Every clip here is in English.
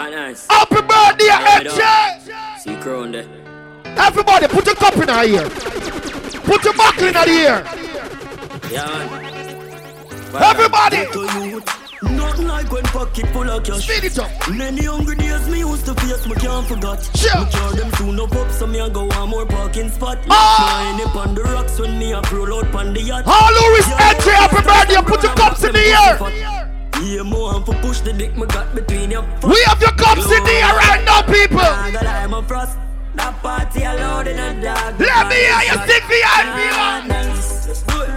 Ah, nice. Happy birthday, MJ! See crown there. Everybody, put your cup in her ear. Put your buckle in her ear. Yeah. Everybody! Nothing like when pocket full of cash. Speed it up. Many hungry days me used to face, me can't forget. Sure. Me cure them soon up up, so me a go one more parking spot. Ah. Up on the rocks when me a roll out on the yacht. All who is MJ, happy birthday. Put your cups in the air. Yeah, more and for push the dick me got between your We have your cups in the air right now, people. I I'm a frost. That party alone in a dog. Let me hear you sing VIP. Let's do it.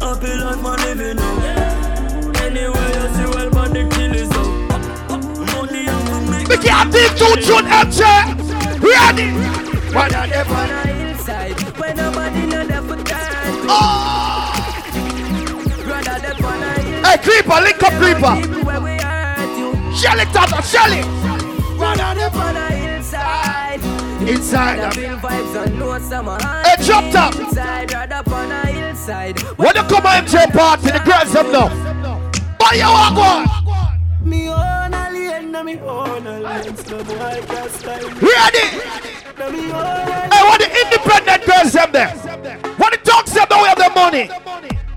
Happy life man living now. Anyway, you see well man the kill is up. Money for me. We can't take two tune. Ready? On the on a hillside when nobody know there for time. Brother, Hey, Creeper, link up Creeper. People where we hurt you. Shelly, Tata, Shelly. Brother, they on a hillside. Inside. I feel vibes and know summer Hey, drop top. Inside, rather on a hillside. When you come on MJ party, the girls have no. But you are going. Me own a lane, me own a lane. So boy can't style me. Ready? Na me own a Hey, what the independent girls have there? What the dogs have there? We have the money.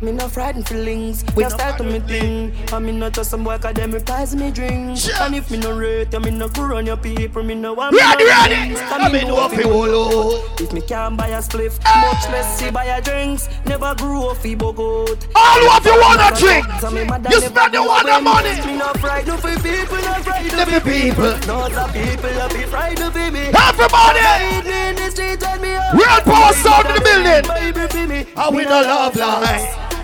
Me no frightened feelings, we no start to me thing. And me not just some boy 'cause them replies me drink. And if me no rate, you me no go on your people, me no want me Ready, no ready. drinks. I me mean, what fi wolo. If me can't buy a spliff, much less see buy a drinks. Never grew up fi bogot. All have you wanna drink, me you spend the one up money. Me no frightened for people, no frightened me for people. No the people, that be frightened for me. Everybody. Hide me in the street, turn me up. Real power sound in the building. I me. We no love lies.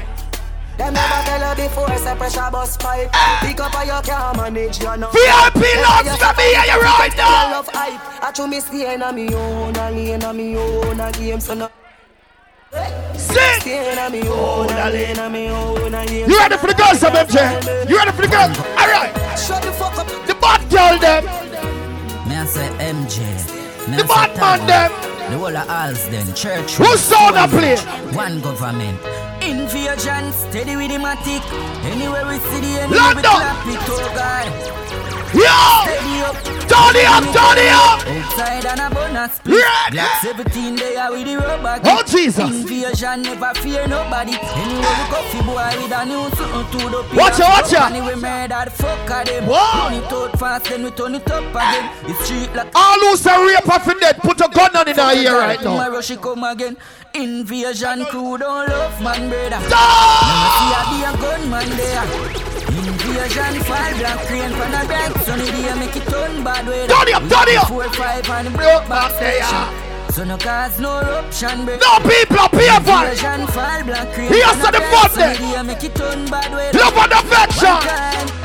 Them never tell her before, say pressure bus pipe. Pick up how you can manage, you know. VIP loves, let me hear you right I now. love hype. I chew me stay in a me own, a lane a me own, a game, so no. Sing. Stay in a me own, a lane a me own, a game. You ready for the girls, some MJ? You ready for the girls? All right. Shut the fuck up. The bad girl them, Me say MJ. Me the bad man them. The whole of alls then church. Who sound a play? One government. Invasion, steady with the matic. Anywhere we see the enemy, we clap it, oh God. Yo, turn it up, turn it up. Outside and a bonus split. Black 17 they are with the rubber. Oh, Jesus. Invasion never fear nobody. Anywhere we go, fi boy with a new something to the Watch ya, watch. And we murder fuck of them. Whoa. Turn it out fast, then we turn it up again. It's street like All who say rape off in dead, put a gun on in our ear right now. Tomorrow she come again. Invasion crew don't love man, brother. Stop! Never see a be a gunman there. Invasion fall black from sunny day make it turn bad up, turn up. Four five and Broke back station. So no cause no eruption. No people up here for it. Black crane Here's the bright front sunny there. day make it turn bad weather. Love and One affection.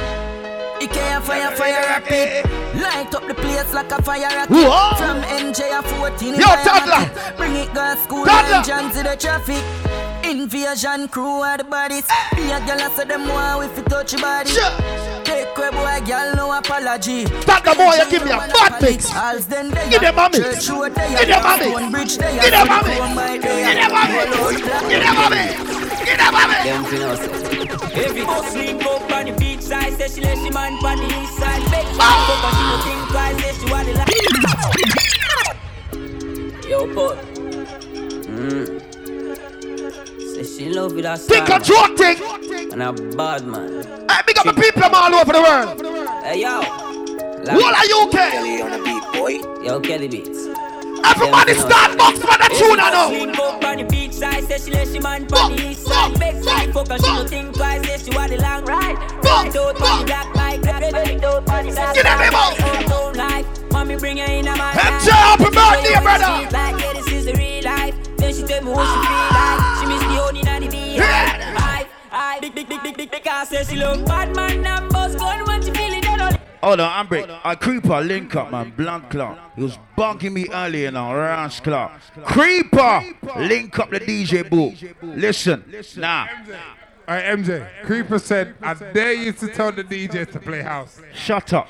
Time. Ikea fire, fire rapid. Light up the place like a fire rocket. Whoa. From MJ a 14 Yo, toddler. Bring it gas school Toddler. and jam to the traffic. Invasion crew are the bodies. Be a girl I say them want if you touch your body. Sure. Take away boy, girl, no apology. That the boy, you give me a bad mix. Alls then they Give them a mix. Church road Give them a mix. Stonebridge they Give them a mix. Silicon Mine they Give them a mix. Give them a mix. Give them a mix. Them fi know say. Every bus up on the beach side, say she let she man on the east side. Make she fuck she no think twice, say she want the life. Yo, Paul. Mm. Say she love with a Think a star thing. and a bad man. Hey, big up the people all over the world. Hey yo. All are you okay? Kelly on the beat, boy. Yo, Kelly Beats. Everybody start box for the tune I know. Link up on the beach side, say she let she man on the east side. Make she fuck her, she no think twice, say she want the long ride. Right out on the black bike, right out on the black Get every mouth. bike. Own life, mommy bring her in a my MJ, happy birthday, brother. Like, yeah, this is the real life. Then she tell me what she feel like. She miss the only and the beehive. I, I, big, big, big, big, big, big, I say she love bad man and boss gun when she Hold on, I'm break. A creeper link up, man. Blank clock. He was bunking me earlier now. Rash clock. Creeper link up the DJ booth. Listen, now. Alright, MJ. Creeper said, I dare you to tell the DJ to play house. Shut up.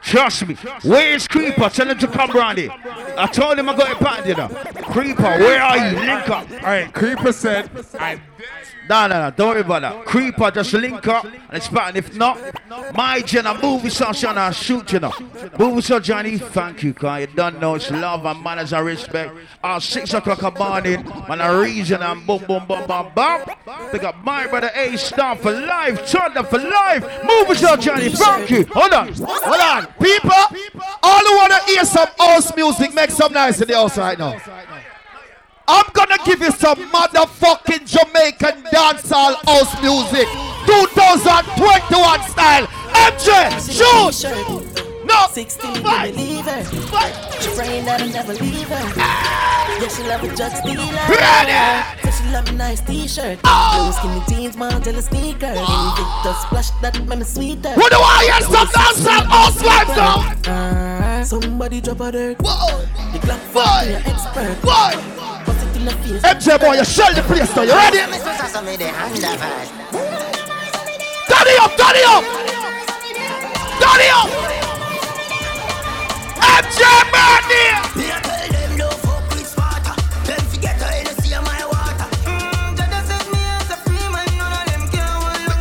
Trust me. Where is Creeper? Tell him to come round here. I told him I got a party dinner. Creeper, where are you? Link up. Alright, Creeper said, I dare No, no, no, don't worry about that. Creeper, just link up and expand. If not, my Jenna, movie star Shana, shoot you know. Movie star Johnny, thank you, cause you don't know it's love and manners and respect. At 6 o'clock in the morning, man, a reason and boom, boom, boom, boom, boom. Pick up my brother A Star for life, Thunder for life. Movie star Johnny, thank you. Hold on, Hold on, people. All who wanna hear some house music, make some noise in the house right now. I'm gonna give you some motherfucking Jamaican dancehall house music, 2021 style. MJ, shoot. No, 16, Fight. you believe her. Fight. She praying that I'll never leave her. Yeah, she love a drug stealer. Ready. So she love a nice t-shirt. Oh. Blue skinny jeans, Montana sneakers. And Victor splash that make me sweeter. Who do I hear some dancehall house vibes now? Uh, somebody drop a dirt. Whoa. The Boy. fight, you're expert. Boy. The face. MJ boy, you shell the place now. You ready? It up, it up. It up. MJ Bernie.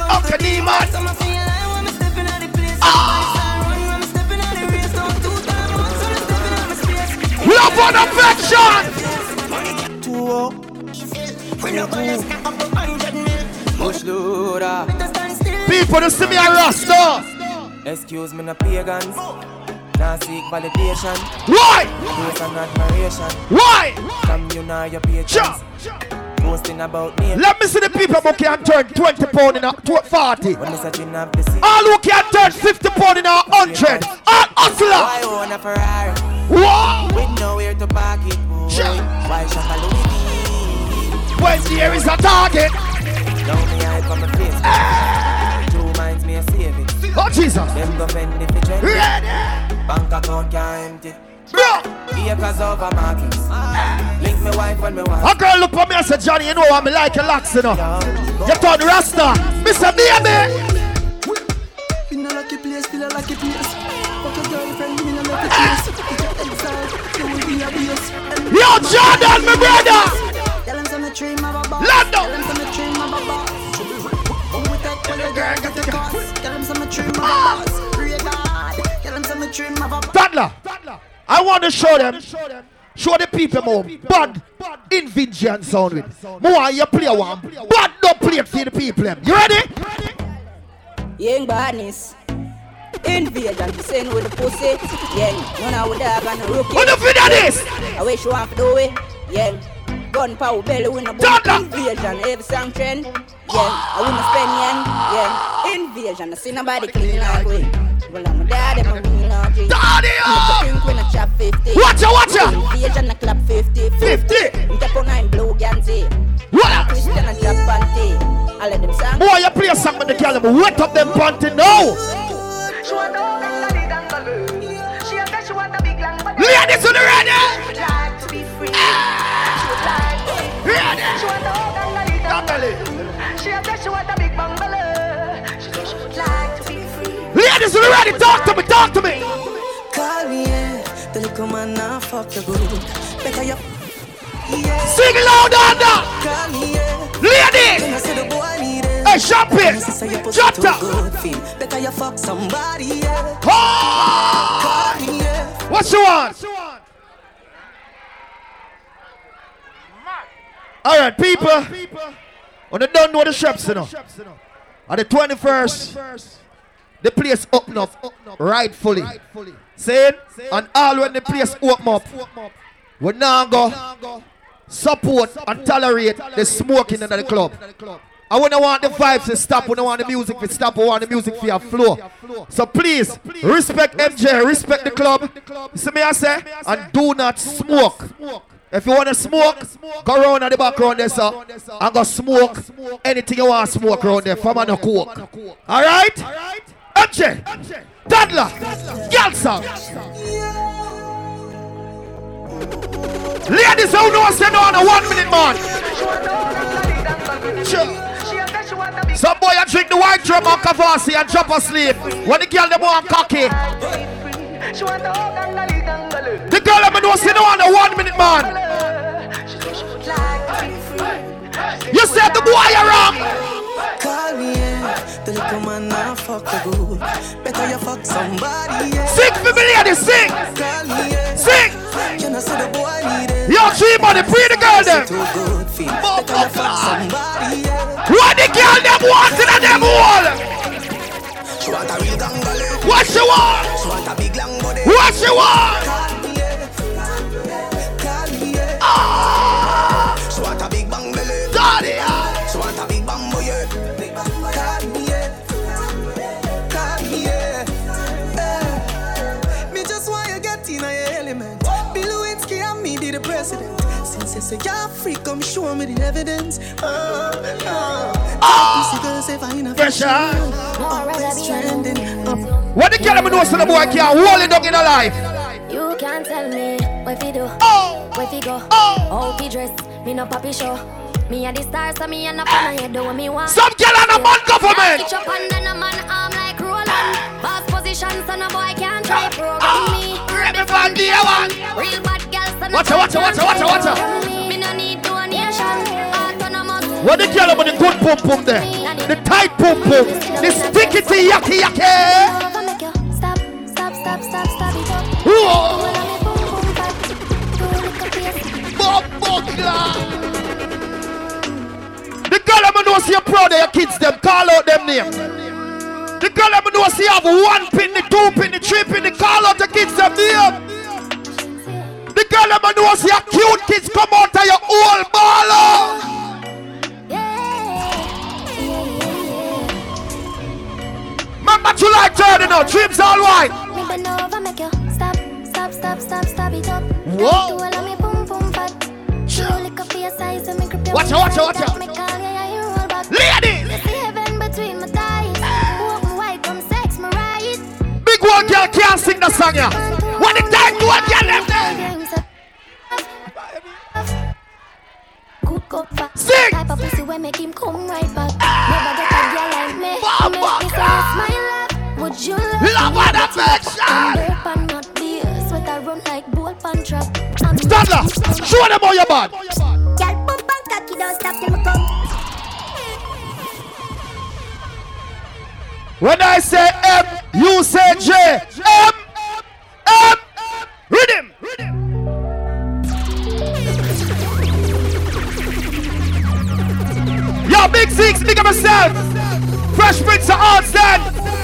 Uncle Neiman. Love ah. and affection. Bush loader. People, you see me a rasta. Excuse me, no pagans. Now seek validation. Why? Praise and admiration. Why? From you now your patrons. Sure. Boasting about me. Let me see the people who can turn 20 pound in a 40. When me searching up the sea. All who can turn 50 pound in a 100. All hustler. Why own a Ferrari? Wow. With nowhere to park it. boy. Why shop a Louis V? When there is a target. Down me eye from my face. Two minds me save it. Oh, Jesus. Them go fend if it. Ready. Bank account can't empty. Bro. Acres over markets. Link me wife when me want. A girl look for me and say, Johnny, you know I'm like a lax, you know. You turn Rasta. Mr. Baby. In a lucky place, still a lucky place. Fuck your girlfriend, in a lucky place. Exile, you will be a base. Yo, Jordan, my brother. Lando. Tell them some dream of a boss. Oh, with that color, girl, get the cost. Tell them some dream of a boss. Pray God. Tell them some dream of a boss. Tadler. I want to show them. Show the people more bad in Vinci sound with. More you play one. Bad don't play it for the people. them. You ready? Young badness. Invasion, the same with the pussy. Yeah, none of the dog and the rookie. What the video this? I wish you want to do it. Yeah. Gun power belly with a boom. Thunder. Invasion, every song trend. Yeah. I wanna spend yen. Yeah. Invasion, I see nobody clean like we. Well, I'm a daddy, I'm a real OG. Daddy, I'm oh! drink when I chop 50. Watch ya, watch ya. Invasion, I clap 50. 50. I'm tap on nine blue Gansy. What? Christian, I drop panty. I let them sing. Boy, you play a song with the girl, them wet up them panty now. Ladies on the ready? Ready? Ladies on the ready? Talk to me, talk to me. Call me, yeah. You come on now, fuck your good. Better you. Yeah. Sing loud under. Call me, yeah. Ladies. I say the boy need. Hey, shop it. Say your pussy Shut too up. good. Better you fuck somebody, yeah. Oh! Call me, yeah. What you want? All right, people. When they don't know the shops, you know. On the 21st, the place open up rightfully. Saying, and all when the place open up, we now go support and tolerate the smoking in the club. I wouldn't want the vibes to stop. We don't want the music to stop. We want the music to flow. So please, respect MJ, respect the club. See me I say? And do not smoke. If you want to smoke, go around at the background there, sir. And go smoke anything you want to smoke around there. From no coke. Alright? MJ, Dadler, Gelsa. Ladies who know say no on a one minute man. Sure. Some boy a drink the white drum on Kavasi and drop asleep. When the girl them want cocky. The girl them know say no on a one minute man. You said the boy you wrong. Call me, yeah. The little man now fuck the good. Better you fuck somebody, yeah. Sing for me, lady, sing. Call me, yeah. Sing. You know, say the boy need it. Yo, G money, free the girl them. Too good feel. Better you fuck somebody, yeah. What the girl them want in them wall? She want a real gangbale. What she want? She want a big long body. What she want? Call me, yeah. Call me, yeah. Ah, She want a big bang belly. daddy. ah. She want a big. Call me, yeah. Call me. Eh. Me just want you get in your element. Bill Lewinsky and me be the president. Since you say you're free, come show me the evidence. Oh, oh. Pussy if I in a Pressure. Always trending. Up. What the girl know so the boy can't hold it down in her life? You can't tell me where fi do, Oh, where fi go, oh. how fi dress. Me no papi show. Me a the star, so me a no pan head do what me want. Some girl on a man government. Stitch up under no man arm like Roland. Boss position, so no boy can try ah! program ah! me. Ready from day one. Real bad girl, so no Watch her, watch her, watch her, watch her, watch her. program me. No need donation. What the girl with the good pum pum there? The tight pum pum. The sticky yucky yucky. Stop, stop, stop, it up. I'm. The girl them know see you proud of your kids them. Call out them name. The girl them know see have one pin, the two pin, the three pin, the call out the kids them name. The girl them know see your cute kids come out of your old baller. Remember July 30 now, trips all white. Bend over, make you stop, stop, stop, stop, stop it up. Whoa. Do me boom, boom, fat. Show lick up your size and me your Watch out, watch out, watch out. Me call you, yeah, you roll back. Ladies, You see heaven between my thighs. Walk me white, come sex me right. big one girl can't sing the song yeah. Trap. Stadler, show them how you bad. Girl, bump and cocky, don't stop me come. When I say M, you say J. M, M, rhythm. Yo, Big Six, big up yourself. Fresh Prince of Arts, then.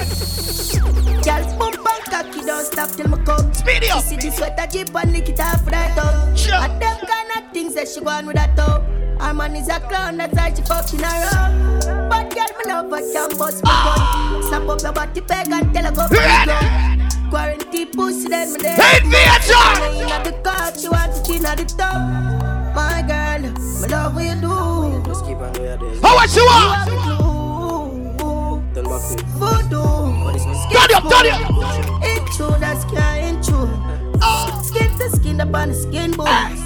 Girl, bump and cocky, don't stop till me come. Speedy You up. see this sweater jeep and lick it off with that tongue. Sure. And them kind of things that she go on with that tongue. Our man is a clown, that's why she fucking around. But girl, me love her, can bust me gun. Ah. Snap up your body peg and tell her go for the Ready. gun. Quarantine pussy, then me there. Invasion. In the car, she want to chin at the top. My girl, me love what you do. Just keep on where there. How much you You want? Glue. Back. Voodoo. Turn it up, it up. It's true, that's can't. Skin to skin up on the skin bones.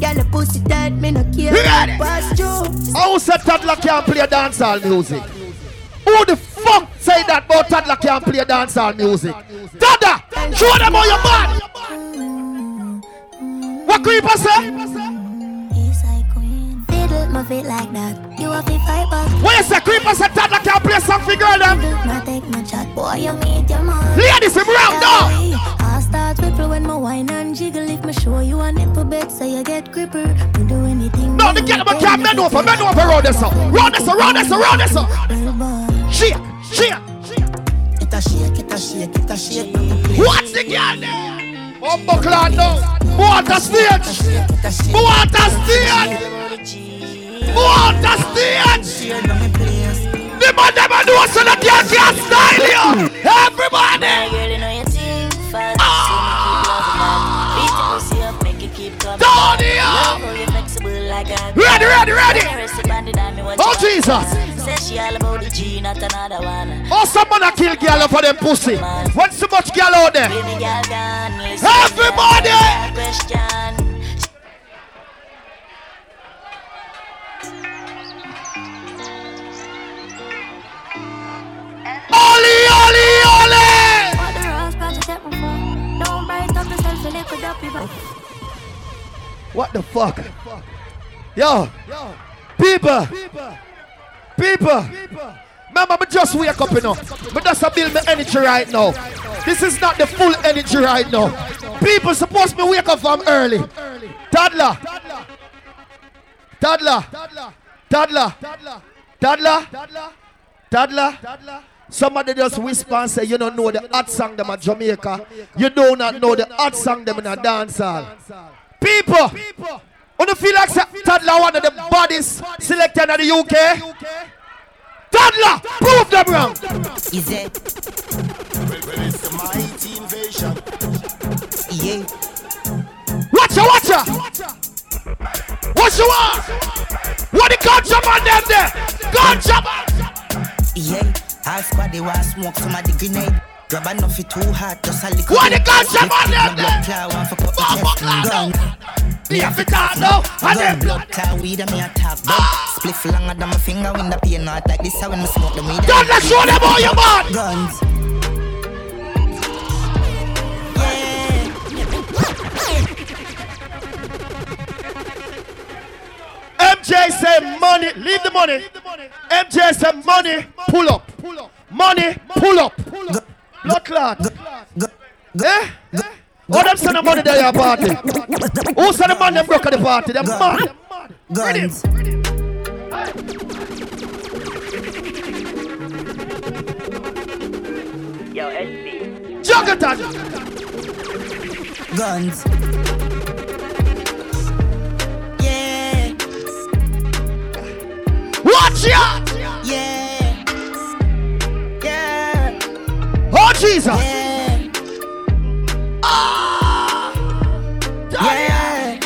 Girl, the pussy tight, me no care. Pass you. How said Toddler can't play dancehall music? Who the fuck say that about Toddler can't play dancehall music? Toddler, show them how you bad. What creeper say? Eastside queen. Fiddle my feet like that. You have to fight back. What you say? Creeper say Toddler can't play song for girl them. Not take no chat. Boy, you meet your man. Ladies, him round now. I start ripple when my wine and jiggle. If me show you a nipple bed, so you get gripper. Me do anything. No, the girl them can't bend over, bend over, round this up, round this up, round this up, round this up. Well, boy. Shake, shake. It a shake, it a shake, it a shake. What's the girl there? Bumbo clan now. Water stage. Water stage. Water stage. The man them know so that you can't style you. Everybody. Girl, you know your thing fast. So me keep ah. loving that. Beat your pussy up, make it keep coming. Down here. Love how you flexible like a Ready, ready, ready. When I rest upon the dime, me watch Oh, Jesus. Say she all about the G, not another one. Oh, someone a kill girl for them pussy. What's so much girl out there? Baby girl gone. Listen, Everybody. Me. What the fuck? Yo, People. People. Remember, me just wake up, you know. But that's a build my energy right now. This is not the full energy right now. People supposed to wake up from early. Toddler, Toddler. Toddler. Toddler. Toddler. Toddler. Somebody just whisper and say, you don't know the hot song them at Jamaica. You do not know the hot song them in a dance hall. People, when you feel like Toddler one of the baddest selected in the UK? Toddler, prove them wrong. Is it? Yeah. Watch ya, watch ya. What you want? What the ganja man them there? Ganja man. Yeah. Half squad they want smoke some of the grenade. Grab enough it too hot, just a little. What the bit. ganja man them there? clot, want for cut the Bumbo chest clot and now. gun. Me have to talk now. And Gun then blood clot weed and me a attack bud. Ah. Spliff longer than my finger when the pain not like this. How when me smoke the weed. Don't let show them all your man. Guns. MJ say money, leave the money. MJ say money, pull up. pull up. Money, pull up. Blood clot. Eh? Oh, them send the money there your party. Who send the money them broke at the party? Them mad. Guns. Yo, SB. Juggerton. Guns. Yeah. Watch ya. Yeah. Yeah. Jesus. Yeah. Ah. Yeah.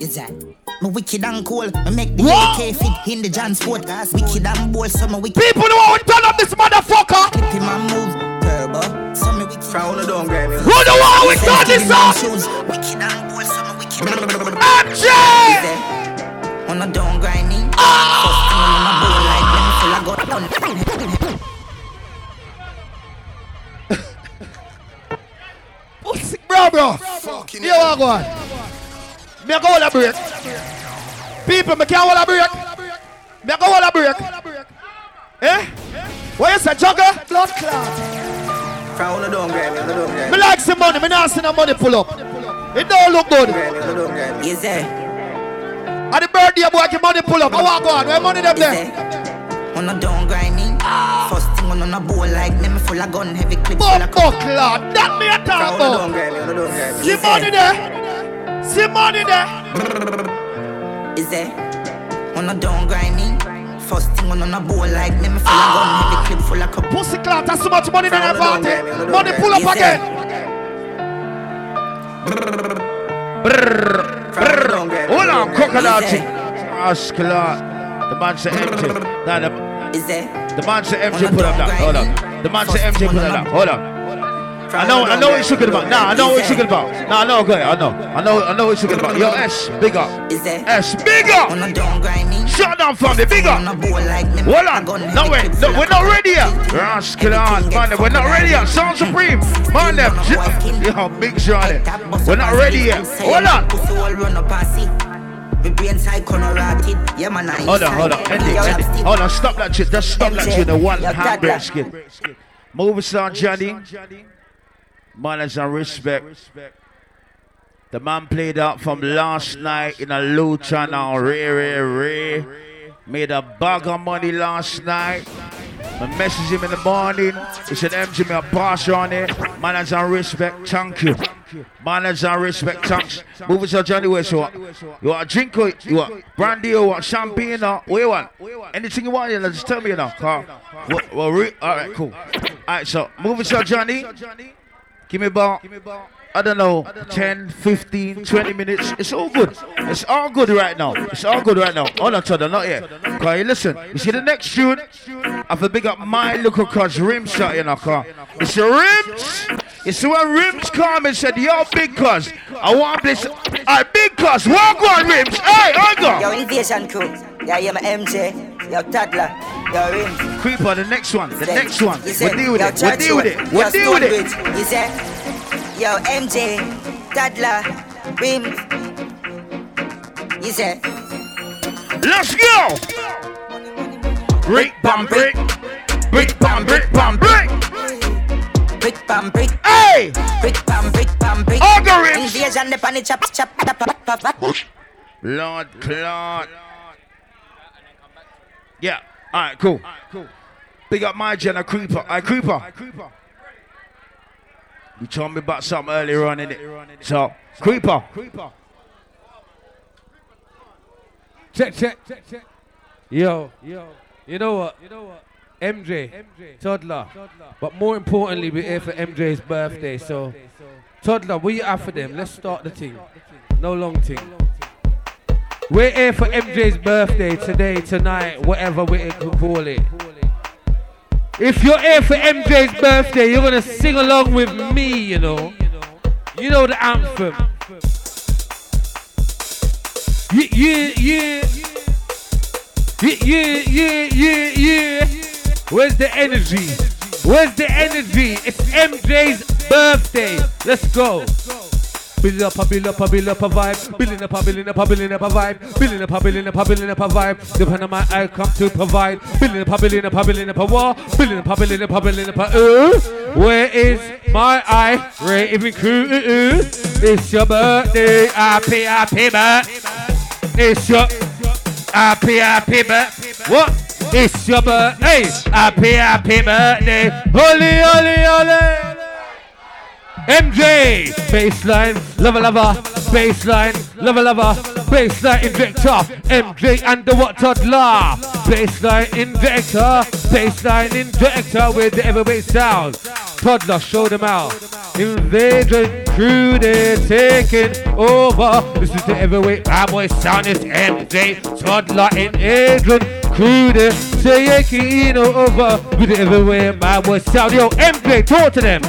Is that? Me wicked and cool. Me make the What? AK fit in the John Sport. Wicked and bold, so me wicked. People who want to turn up this motherfucker. Clip in my move. Turbo. So me wicked. Frown the don't grab me. Who the one we turn this up? Shoes. Wicked and bold, so me wicked. MJ. On a don't grind me. First bro, bro. You want go on? Me a go hold a break. People, me can't hold a break. Me go hold a break. Eh? What you say, jugger? Blood clot. Frown the don't me. The don't grab Me me. like some money. Me not see no money pull up. It don't look good. Grab me. The don't grab me. Is there? At the birthday boy, get money pull up. I want go on. Where money them there? there? On a don't grind me. First thing on a bowl like them full of gun, heavy clip full of clot. That me a talk Frown the don't about. grab me. The don't grab me. See money there. See money there. Is there? On a don't grind me. First thing on a bowl like them full of gun, heavy clip full of cup. Pussy clot. That's so much money in that Frown the party. don't grab me. Money pull up again. Frown the don't grab me. Hold on, crocodile there? The man say empty. Nah, the, Is there? The man say MJ put up that. Hold on. The man say MJ put up that. Hold on. I know, I know what you're talking about. Nah, I know what you're talking about. Nah, I know, okay, I know. I know, I know what you're talking about. Yo, S, bigger. Is there? S, bigger. On a don't grind me. Shut down from the bigger. On a bowl like them Hold on. No, wait. No, we're not ready yet. Rascal on. Man, we're not ready yet. Sound Supreme. Man, them. Yo, big Charlie. We're not ready yet. Hold on. Pussy all run up and see. Me brain side corner rotted. Yeah, man, I Hold on, hold on. End it, end it. Hold on, stop that shit. Just stop that shit. The one hand skin. Move on, Johnny. Manners and respect. The man played out from last night in a low channel. Ray, Ray, Ray. Made a bag of money last night. I messaged him in the morning. He said, MG, me a pass on it. Manners and respect, thank you. Manners and respect, thanks. Move it on, Johnny. Where you want? You want a drink or you want brandy or what? Champagne or what you want? Anything you want, you know, just tell me, you know. Well, well, re- all right, cool. All right, so move it on, Johnny. Give me about, I don't know, 10, 15, 20 minutes. It's all good. It's all good right now. It's all good right now. Hold on, Todd, not yet. Okay, listen, you see the next tune? I have a big up my little cuz rim shot in a car. It's the rims. You see when rims come and said, yo, big cuz, I want this. I big cuz, walk on rims. Hey, I Yo, go. invasion crew. Yeah, yeah, my MJ. Yo, Toddler. Yo, Rims. Creeper, the next one, the next one. You We'll deal with it. We'll deal with Road, it. We'll deal with it. Stonebridge. You said, yo, MJ, Toddler, Rims. You said, Let's go. Brick, bam, brick. Brick, bam, brick, bam, brick. Brick bam brick. Hey! Brick bam brick bam brick. Algorithms. Invasion the pan chop chop chop chop chop. Lord Clark. Yeah. All right, cool. Big up my Jenna Creeper. I Creeper. You told me about something earlier on in it. So, Creeper. Check, check, check, check. Yo, yo. You know what? You know what? MJ, MJ toddler. But more importantly, we're here for MJ's birthday. So, toddler, what you have for them? Let's start the thing. No long thing. We're here for MJ's birthday today, tonight, whatever we can call it. If you're here for MJ's birthday, you're gonna sing along with me, you know. You know the anthem. Yeah, yeah, yeah. Yeah, yeah, yeah, yeah. Where's the energy? Where's the energy? It's MJ's birthday. Let's go. Build up a build up a build up a vibe. Building up a building up a building up a vibe. Building up a building up a building up a vibe. The pen of my eye come to provide. Building up a building up a building up a wall. Building up a building up a building up a uh. Where is my eye? Raven crew. Uh, uh. It's your birthday. Happy happy birthday. It's your happy happy birthday. What? It's your birthday. Happy happy birthday. Holy holy holy. MJ, baseline, lover lover, baseline, lover lover, baseline injector, MJ and the what toddler, baseline injector, baseline injector with the everyweight sound. Toddler, show them out. Invasion crew, they're taking over. This is the bad boy sound. It's MJ, toddler in Adrian. Crew, they're taking over with the everyweight bad boy sound. Yo, MJ, talk to them.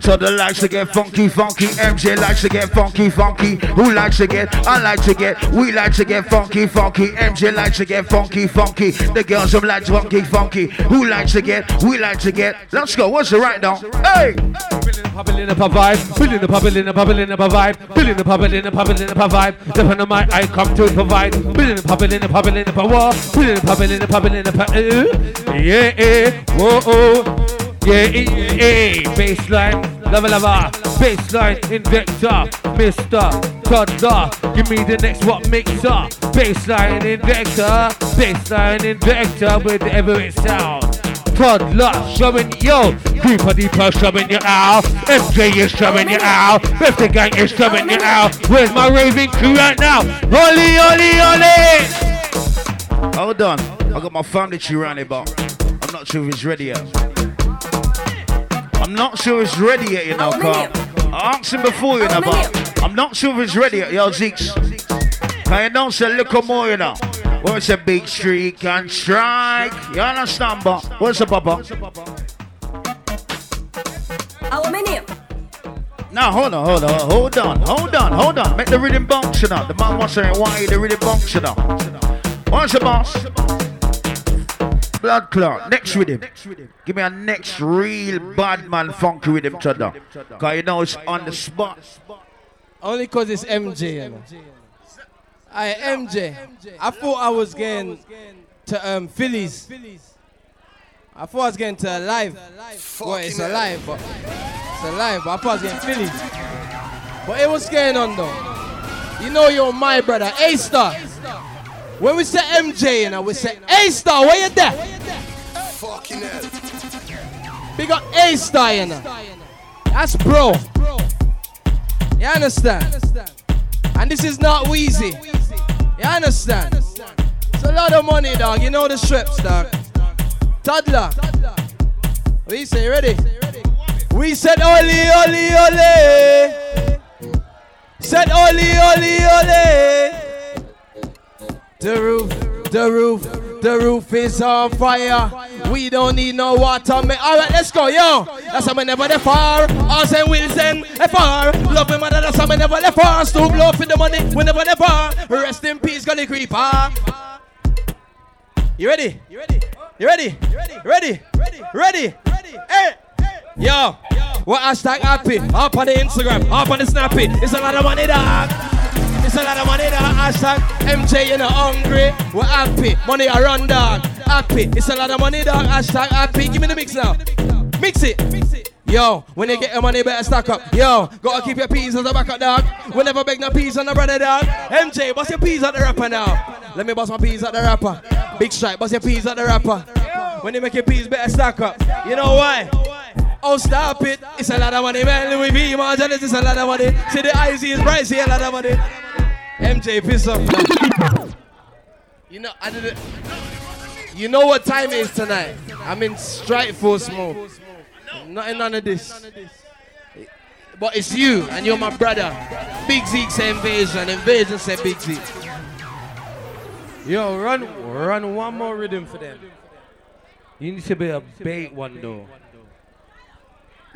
Toddler likes to get funky, funky. MJ likes to get funky, funky. Who likes to get? I like to get. We like to get funky, funky. MJ likes to get funky, funky. The girls them like funky, funky. Who likes to get? We like to get. Let's go. What's the right now? Hey! Bubbling up a vibe, building a building up a building up a vibe, building up a building up a building up a vibe. The pen of my eye come to provide, building a building up a building up a wall, building building up a building up a uh, yeah, eh, whoa, oh, yeah, eh, baseline, lava lava, baseline injector, Mister Toddler, give me the next what mixer, baseline injector, baseline the every sound. Toddler showing yo, Creeper Deeper showing you out, MJ is showing you out, Birthday Gang is showing you out. Where's my raving crew right now? Holy, holy, holy! Hold on. I got my family tree here, but I'm not sure if it's ready yet. I'm not sure it's ready yet, you know, Carl. I asked him before, you know, but I'm not sure if it's ready yet. Yo, Zeeks. Can you don't say little more, you know? What's a big streak and strike? You understand, but what's up, Papa? Our menu. Now, hold on, hold on, hold on, hold on, hold on. Make the rhythm bounce, you know. The man wants to why the rhythm bounce, you know. What's the boss? Blood clot. Next rhythm. Give me a next real bad man funky rhythm, Chada. Because you know it's on the spot. Only because it's MJ. You know. I MJ. I thought I was getting to um, Phillies. I thought I was getting to live. Well, it's alive, but it's alive. But I thought I was getting Phillies. But it was going on though. You know you're my brother, A Star. When we say MJ, and I we say A Star. Where you there? Fucking hell. Big up A Star, you know. That's bro. You understand? And this is not Wheezy. You understand? It's a lot of money, dog. You know the strips, dog. Toddler. We say ready? We said oli oli oli. Said oli oli oli. The roof, the roof, the roof is on fire. We don't need no water. Ma- All right, let's go, yo. That's how we never left far. Arsene Wilson, left far. Love me, mother. That's how we never left far. Stoop low for the money. We never left far. Rest in peace, Gully Creeper. You ready? You ready? You ready? You ready? Ready? Ready? Ready? Hey! Yo, what hashtag happy? Up on the Instagram, up on the Snappy. It's a lot of money, dog. It's a lot of money, dog. Hashtag MJ, you know, hungry. We're happy. Money I run, dog. Happy. It's a lot of money, dog. Hashtag happy. Give me the mix now. Mix it. Yo, when you get your money, better stack up. Yo, gotta keep your peas on the back up, dog. We never beg no peas on the brother, dog. MJ, bust your peas at the rapper now. Let me bust my peas at the rapper. Big strike, bust your peas at the rapper. When you make your peas, better stack up. You know why? Oh, stop it. It's a lot of money, man. Louis V, Martin, it's a lot of money. See the eyes is bright, see a lot of money. MJ, piss off. You know, I did it. You know what time it is tonight? I'm in Strikeforce mode. Nothing none of this. But it's you and you're my brother. Big Zeke say invasion, invasion say Big Zeke. Yo, run, run one more rhythm for them. You need to be a bait one though.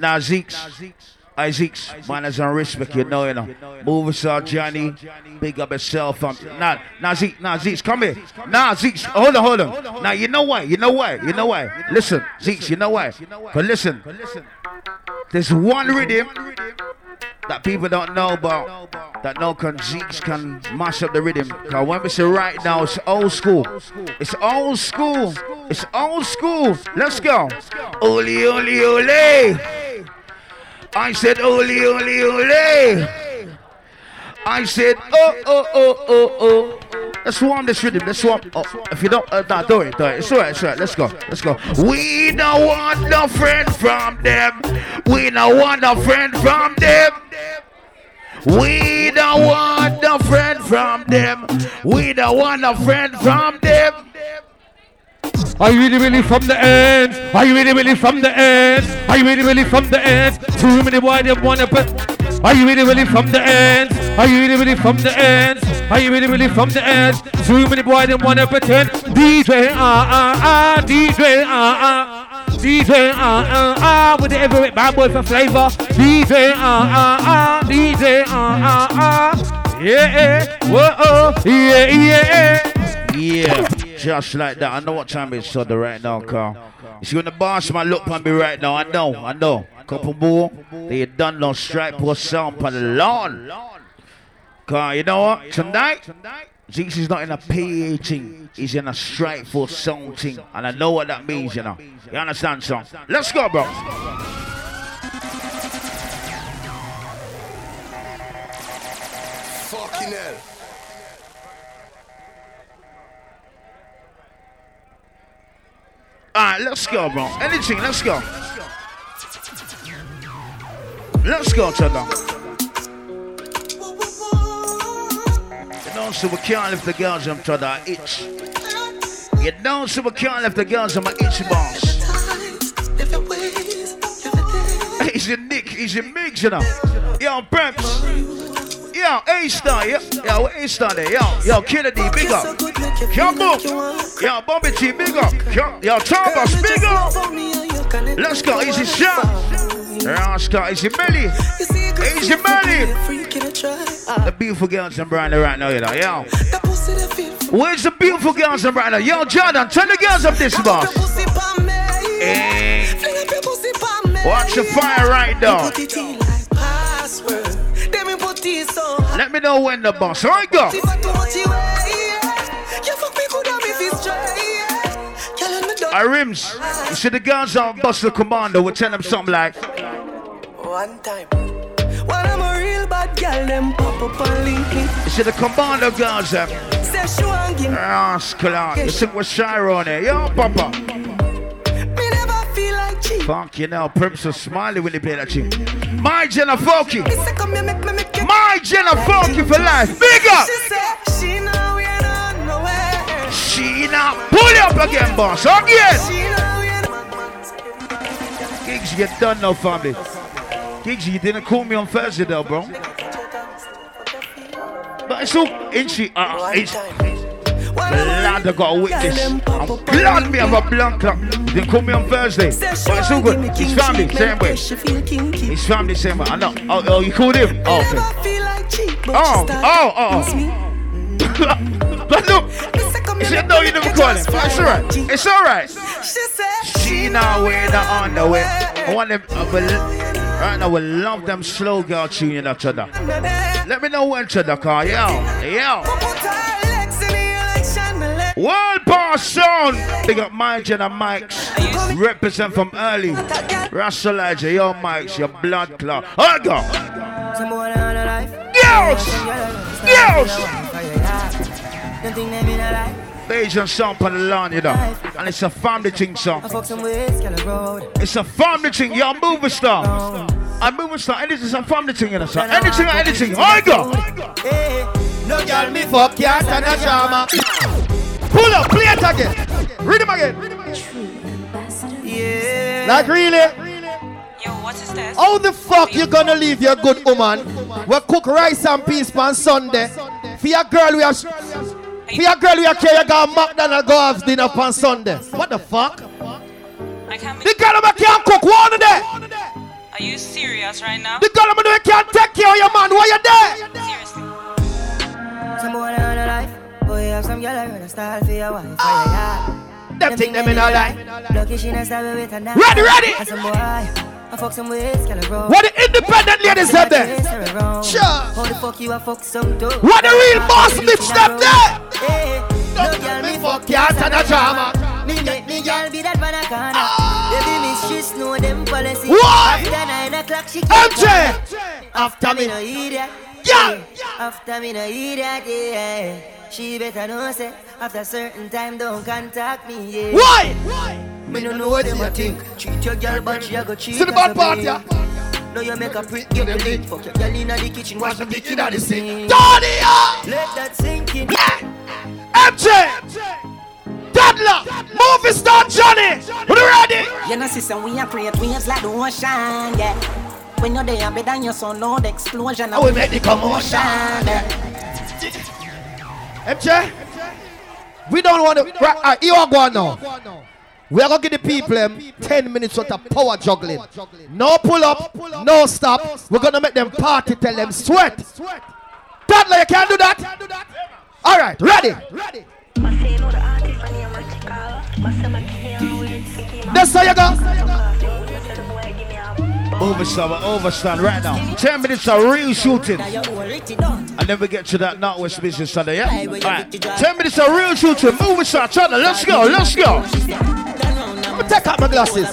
Now Zeeks. I Zeeks, man, as on respect, you know, you know. Movie star Johnny, big up yourself. Um, now, now Zeeks, now Zeeks, come here. Now Zeeks, hold on, hold on. Now you know why, you know why, you know why. Listen, Zeeks, you know why. But listen, there's one rhythm that people don't know about that no can Zeeks can mash up the rhythm. Cause when we say right now, it's old school. It's old school. It's old school. Let's go. Ole, ole, ole. I said ole, ole, ole. I said oh, oh, oh, oh, oh. Let's warm this rhythm. Let's warm. Oh, if you don't, uh, nah, do it, do it. It's alright, it's alright. Let's go, let's go. We don't want no friend from them. We don't want no friend from them. We don't want no friend from them. We don't want no friend from them. Are you really, really from the end? Are you really, really from the end? Are you really, really from the end? Too many boy they wanna put. Are you really, really from the end? Are you really, really from the end? Are you really, really from the end? Too many boy they wanna pretend. DJ ah ah ah, DJ ah ah. DJ ah ah ah, with the every bad boy for flavor. DJ ah ah ah, DJ ah ah ah. Yeah, whoa, oh, yeah, yeah. Yeah, just like that. I know what time it's Sunday right now, Carl. You see when the man look on me right now, I know, I know. Couple more, they done no strike or sound on the lawn. Carl, you know what? Tonight, Zeeks is not in a PA thing. He's in a Strikeforce sound thing. And I know what that means, you know. You understand, son? Let's go, bro. Fucking hell. Let's go, bro. Anything, let's go. Let's go, Cheddar. You know, so we can't lift the girls on Cheddar itch. You know, so we can't lift the girls um, on my itch boss. He's your Nick, he's your Migs, you know. Yo, Preps. Yo, A-Star, yo, yo, A-Star there, yo, yo, Kennedy, big up. Yo, Boom. Yo, Bobby T, big up. Yo, yo, Thomas, big up. Let's go, easy shot. Let's go, easy Melly. Easy Melly. The beautiful girls in Brandon right now, you know, yo. Where's the beautiful girls in Brandon? Yo, Jordan, turn the girls up this boss. Hey. Watch the fire right now. Let me know when the boss. Right, go. I rims. You see the girls on bust the commando. We tell them something like. One time. When I'm a real bad girl, them pop up and link me. You see the commando girls them. Say she want give me. Rascal on. You see with Shiro on there. Yo, Papa. Fuck you know. Prince so smiley when they play that tune. My Jenna Funky. Me say come here, make me make you. My Jenna Funky for life. Big up. She. She now pull it up again, boss. Again. She Gigs, you done now, family. Gigs, you didn't call me on Thursday, though, bro. But it's all inchy. Uh, it's glad I got a witness. I'm glad me have a blank clock. They call me on Thursday. But it's all good. It's family, same way. It's family, same way. I know. Oh, oh you called him? Oh, okay. Oh, oh, oh. but look, he said, no, you never call him. It's alright. It's alright. She said She now wear the underwear. I want them. Uh, but Right now, we love them slow girl tune in each other. Let me know when cheddar car, yo, yo. World boss sound. Big up my Jenna Mikes. Represent from early. Russell Elijah, your Mikes, your blood clot. I go. Girls! Girls! Asian song on the lawn, you know. And it's a family thing song. It's a family thing, you're a movie star. I'm a movie star, anything's a family thing, you know, sir. Anything or anything. I go. No girl me fuck cat and a drama. Pull up, play it again. Read him again. Yeah, like really? Yo, what is this? How the fuck you gonna leave your good woman? We cook rice and peas on Sunday. For your girl we are for your girl we are carry go McDonald's go have dinner on Sunday. What the fuck? I can't The girl we can't cook one of there. Are you serious right now? The girl we can't take care of your man. Why you there? Seriously. Some boy on a life. Boy, have some girl around a style for your wife. Oh, yeah, yeah. Them think them in a lie. Lucky she not stab with a knife. Ready, ready. And some boy, I fuck some ways, girl, bro. What the independent ladies have there? Sure. How the fuck you a fuck some too? What the real boss bitch them there? Hey, no girl me fuck cat and a drama. Me make me girl be that banana. Ah. Baby miss she know them policy. Why? After nine o'clock she MJ. After me no idiot. Yeah. After me no idiot. Yeah. She better know say after certain time don't contact me. Yeah. Why? Me no know what them a think. Treat your girl but she a go cheat. See the bad part, yeah? Now you make a prick, you can lick. Fuck your girl inna the kitchen, wash the dick inna the sink. Daddy, yeah. Let that sink in. MJ. Toddler. Movie star Johnny. Are you ready? You know, sister, we are create waves like the ocean, yeah. When you're there, better than your son, no, explosion. I will make the commotion. MJ. We don't want to. Right, uh, you are going now. We are going to give the people um, 10 minutes worth of power juggling. No pull up, no stop. We're going to make them party, tell them sweat. Toddler, you can't do that? All right, ready. ready? That's how you go. Overstand, overstand right now. 10 minutes of real shooting. And then we get to that Northwest Business Sunday, yeah? Alright. 10 minutes of real shooting. Move it, channel. Let's go, let's go. Me take out my glasses.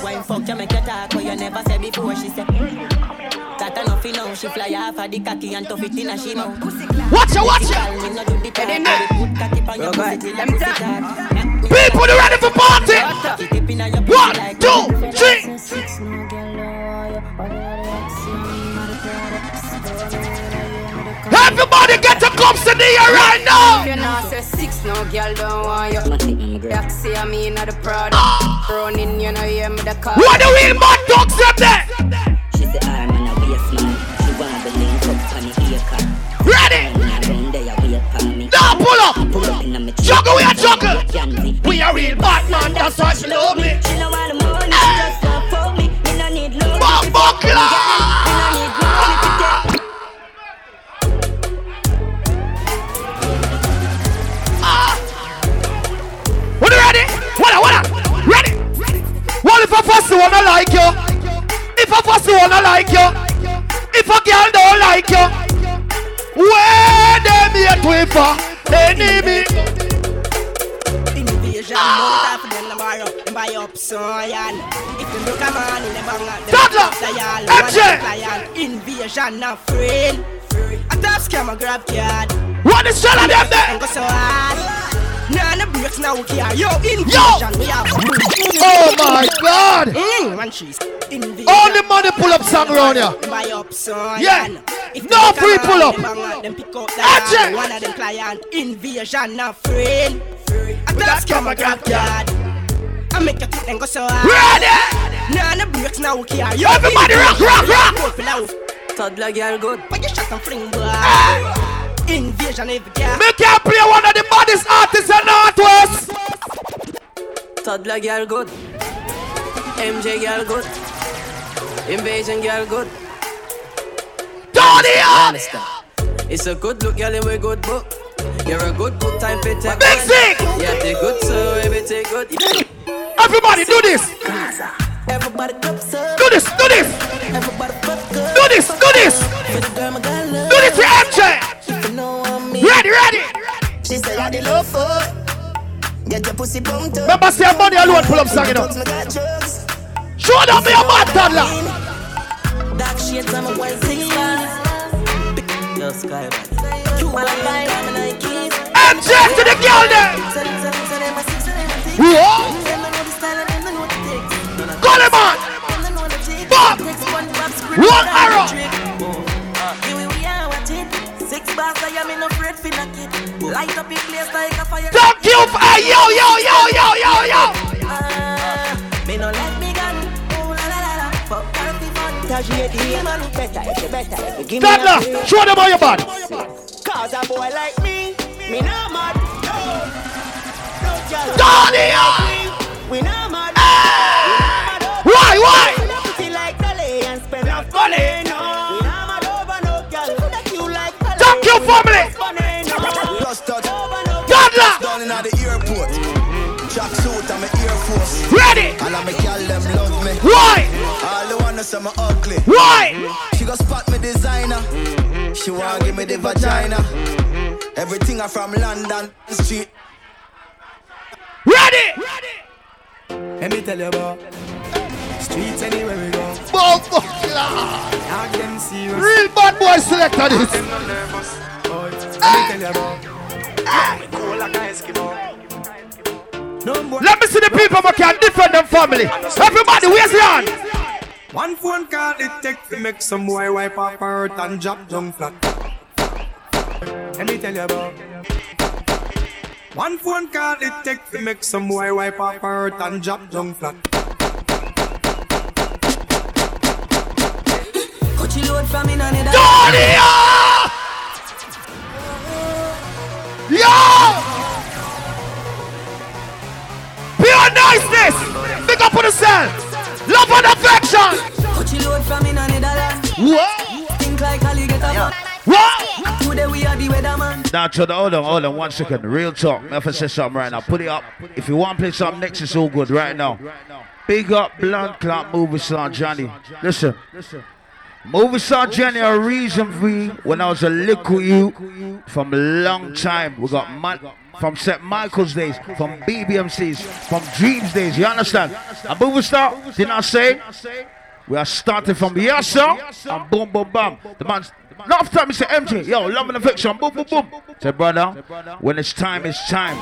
Watch it, watch People, you ready for party? One, two, three. Everybody get the cups in the air right now. If you know, say six, no girl don't want you. Back see I mean the prod. Ah. Running, you know, hear me the car. What the real mad dogs up there? She say I'm on a waist man. She want the link up on the ear car. Ready? Down there, wait for me. Now pull up. Pull up in a me Juggle, we are juggle. We are real Batman, that's why she love me. If a fussy wanna like you? If a fussy wanna like you? If a girl don't like you? Where them here to for enemy? Invasion, no time for them to buy up, them buy up. If you look a man in the bang, them MJ. Invasion, not free. A top scammer grab card. What is shell of them there? And go so hard. Nah, the breaks now care. Yo, invasion, we have. Oh my God! Mm, man, she's invasion. All the money pull up song around here. Buy up soil. Yeah. If No you look a free pull up. in them pick up That's One of them client. Invasion, not free. A top scammer grab card. I make you think them go so hard. Ready? Nah, the breaks now care. Yo, Everybody rock, rock, rock. rock. Toddler girl good. But you shot and fling boy. Invasion every girl. Me can play one of the baddest artists in Northwest. Toddler girl good. MJ girl good. Invasion girl good. Understand? It's a good look, girl, and we good book. You're a good good time for take Big Zig. Yeah, they good, so everything good. Everybody do this. Everybody cups up. Do this, do this. Everybody put do this, do this. Do this with MJ. Ready, ready. She say I the love for. Get your pussy pumped up. Remember, say money alone pull up song, you know. Me got drugs. Show them me a bad toddler. Dark shades on my white six Yo, Sky. You wanna buy my Nikes? MJ to the girl there. Whoa. Call him on. Bob. One arrow. Am in a afraid for knock it. Light up your place like a fire. Thank you. for- Hey, yo, yo, yo, yo, yo, yo. Ah, Me no like me gun. Oh la la la la. Fuck healthy fun. Cause you the man better if better if you give me a Toddler, show them how you bad. Cause a boy like me, me no mad. No, no girl. Donnie, like me, We no mad. Why, why? Pretty like Dolly and money. No, we no over no girl. That you like Thank you, family. Toddler. down in the airport. Track suit and my Air Force. Ready. And I make y'all them love me. Why? All the wanna say me ugly. Why? She go spot me designer. She wanna give me the vagina. Everything I from London street. Ready. Ready. Let me tell you about streets anywhere we go. Fuck, Dog them serious. Real bad boy selector this. Them no nervous. Boy, let me tell you about. Me cool like a Eskimo. No. Let me see the people who can defend them family. Everybody, where's the hand? One phone call it take to make some boy wipe off her hurt and drop down flat. Let me tell you about. One phone call it take to make some boy wipe off her hurt and drop down flat. Coachy load from in and Donnie! Yo! Pure niceness! Big up on the cell! Love and affection! Coachy load from in Netherlands. What? Think like Ali get a What? Today we are the weatherman. Now, Chud, hold on, hold on, one second. Real talk. Have to say something right now. Put it up. If you want to play something next, it's all good right now. Big up Blunt Clock Movie Star Johnny. Listen. Movie Star Johnny, a reason for me when I was a little you from a long time. We got man, from St. Michael's days, from BBMCs, from Dreams days. You understand? A movie star, did I say? We are starting from sir, and boom, boom, bam. The man's Enough time, Mr. MJ. Yo, love and affection. Boom, boom, boom. Say, brother, when it's time, it's time.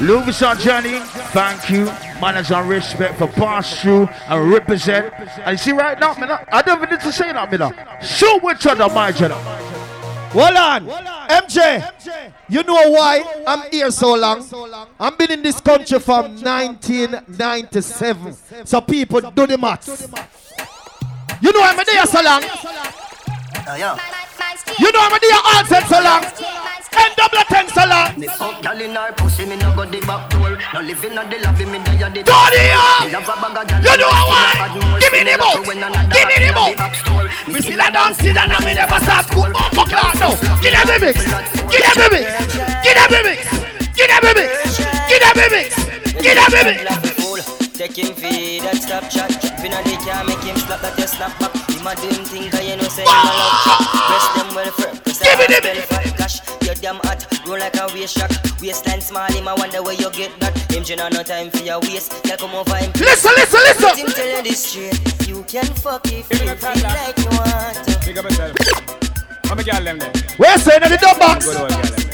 Louis Vuitton journey. thank you. Manners and respect for pass through and represent. And you see right now, man, I don't even need to say that, man. Show which other, my general. Hold on. MJ, you know why I'm here so long? I've been in this country from 1997. So people do the maths. You know I'm there so long. You know I'm there all set so long. N double ten so long. Me fuck gal in her pussy, me no go the back door. No living on the lobby, me die at the Tony, Me have a bag of gal You know her why? Give me the love book. when another Give me the in a book. back store. Me still a dance, still a me never stop. Cool, oh, fuck that now. Them the mix. Give them the mix. Give them the mix. Give them the mix. Give them the mix. Them the mix. Take him feed that stop chat Jumping on the car make him slap that you snap back Him a do him thing cause you know say him a love chat Press them well firm Press them well spell fat cash You damn hot Roll like a waist shock Waistline small him a wonder where you get that Him no no time for your waist Girl come over him Listen, listen, listen. Let him tell you this straight You can fuck if you feel like you want to Big up yourself. I'm a girl them there. Where's saying in the dub box? Good old girl them.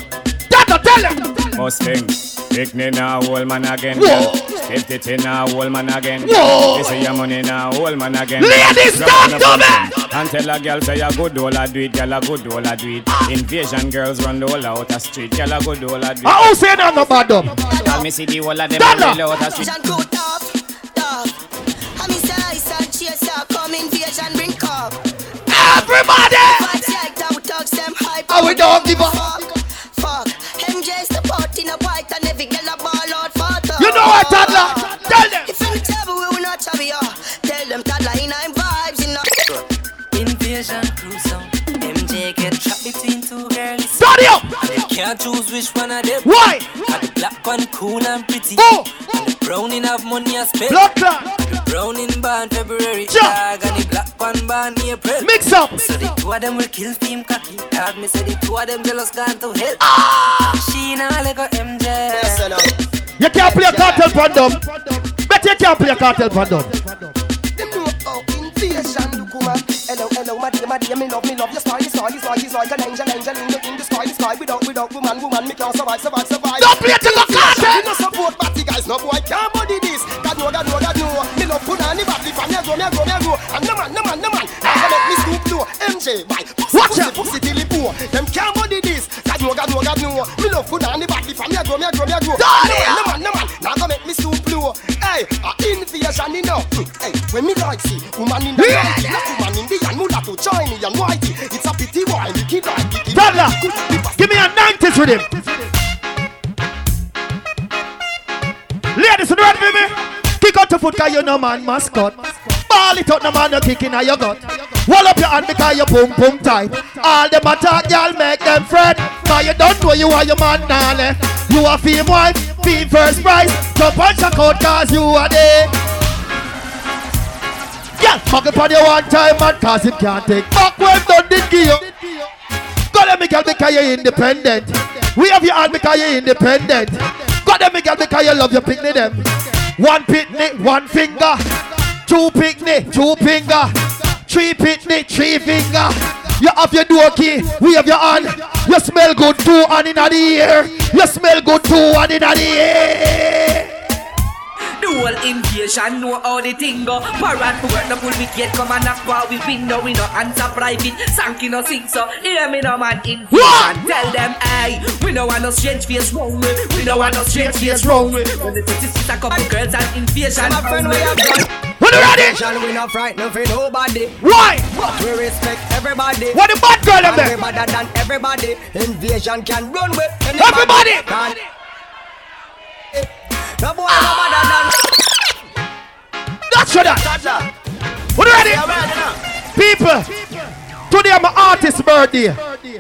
Tata, tell him. Mustang. Pick me now, old man again. Whoa. girl. Step it in now, old man again. Whoa. This is your money now, old man again. Ladies, Grab talk on the to me. button And tell a girl say a good all a do it, girl a good all a do it. Invasion girls run the whole out of street, girl a good all a do it. I don't say that no bad dub? Tell me see the whole of them Stand run up. the out of street. Vision good tough, tough. I'm inside and chaser, come invasion, bring cup. Everybody! Fight like that, we talk them hype. Oh, we don't give a fuck. Fuck. MJ's the pot in a white and every girl a ball out for. You know what, toddler? Tell them. If in the table, we will not. Tell them toddler in I'm can't choose which one of them Why? Got the black one cool and pretty Oh. And the brown in have money I spend Blood clot. The Brown in band February. Dog and the black one band April. Mix up. So the two of them will kill Team Cocky. Dog me say the two of them jealous gone to hell. Ah. She nah let go MJ. Yes, You can't play a cartel pandom. Bet you can't play a cartel pandom. Them know how invasion do come. Hello, hello, my dear, my dear, me love, me love your style, style, style, style. An angel, angel in the, in the sky, sky. Without, without woman, woman, me can't survive, survive, survive. Don't play to the cartel. Me no support party guys, no boy can't body this. God know, God know, God know. Me love put on the body from me go, me go, me go. And no man, no man, no man. I can make me stoop low. MJ, why? Watch pussy, pussy till it poor. Them can't body this. God know, God know, God know. Me love put on the body from me go, me go, me go. No man, no man, no man. Now go make me stoop low. Hey, a invasion, know. Hey, when me like see woman in the night, not woman in the and mulatto, Chinese and whitey. Me give me a 90s with him. Ladies, you ready for me? Kick out your foot cause you no man mascot. Ball it out, no man no kicking at your gut. Wall up your hand because you boom boom tight. All them attack, y'all make them fret. Cause you don't know you are your man, darling. You are fame wife, fame first prize. Jump on check out cause you are there. Yeah, fuck it on you one time man cause him can't take back when done did give you. Go let me girl because you're independent. We have your hand because you're independent. Go let me girl because you love your picnic them. One picnic, one finger. Two picnic, two finger. Three picnic, three finger. You have your door key, we have your hand. You smell good too, and in the air. You smell good too, and in the air. The whole invasion know how the thing go. Parrot work no pull me gate come and knock while we window we no answer private. Sanky no sing so hear me no man invasion. Tell them hey, we no want no strange face wrong way. We no want no strange face wrong way. When the city sit a couple girls and invasion. My friend, we have got. When you ready? Invasion, we not frightened for nobody. Why? But we respect everybody. What the bad girl them there? we better than everybody. Invasion can run with anybody. Everybody! Can. No boy no better than. For that. You ready? People, today my artist's birthday.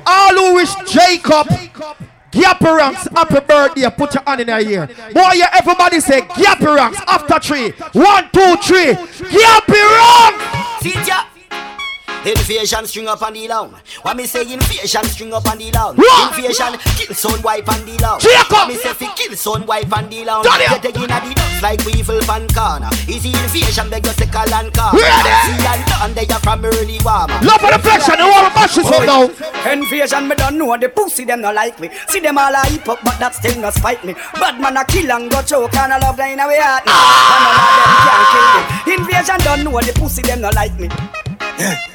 All who wish Jacob Gappy ranks, happy birthday. Put your hand in your ear. Boy, yeah, everybody say Gappy after three. One, two, three. Gappy ranks. See ya. Invasion string up on the long. What me say invasion string up on the long. What? Invasion kill son wife on the long. Jacob. What me say fi kill son wife on the long. Done it. Get taking a the dust like weevil fan corner. Easy invasion beg you take a land car. Ready? See and done they are from early warmer. Love for the flexion. You want to mash this up now? Invasion, me don't know the pussy them no like me. See them all a hip up, but that still no spite me. Bad man a kill and go choke and I love them in a way heart. And none of them can kill me. Invasion don't know the pussy them no like me. Eh?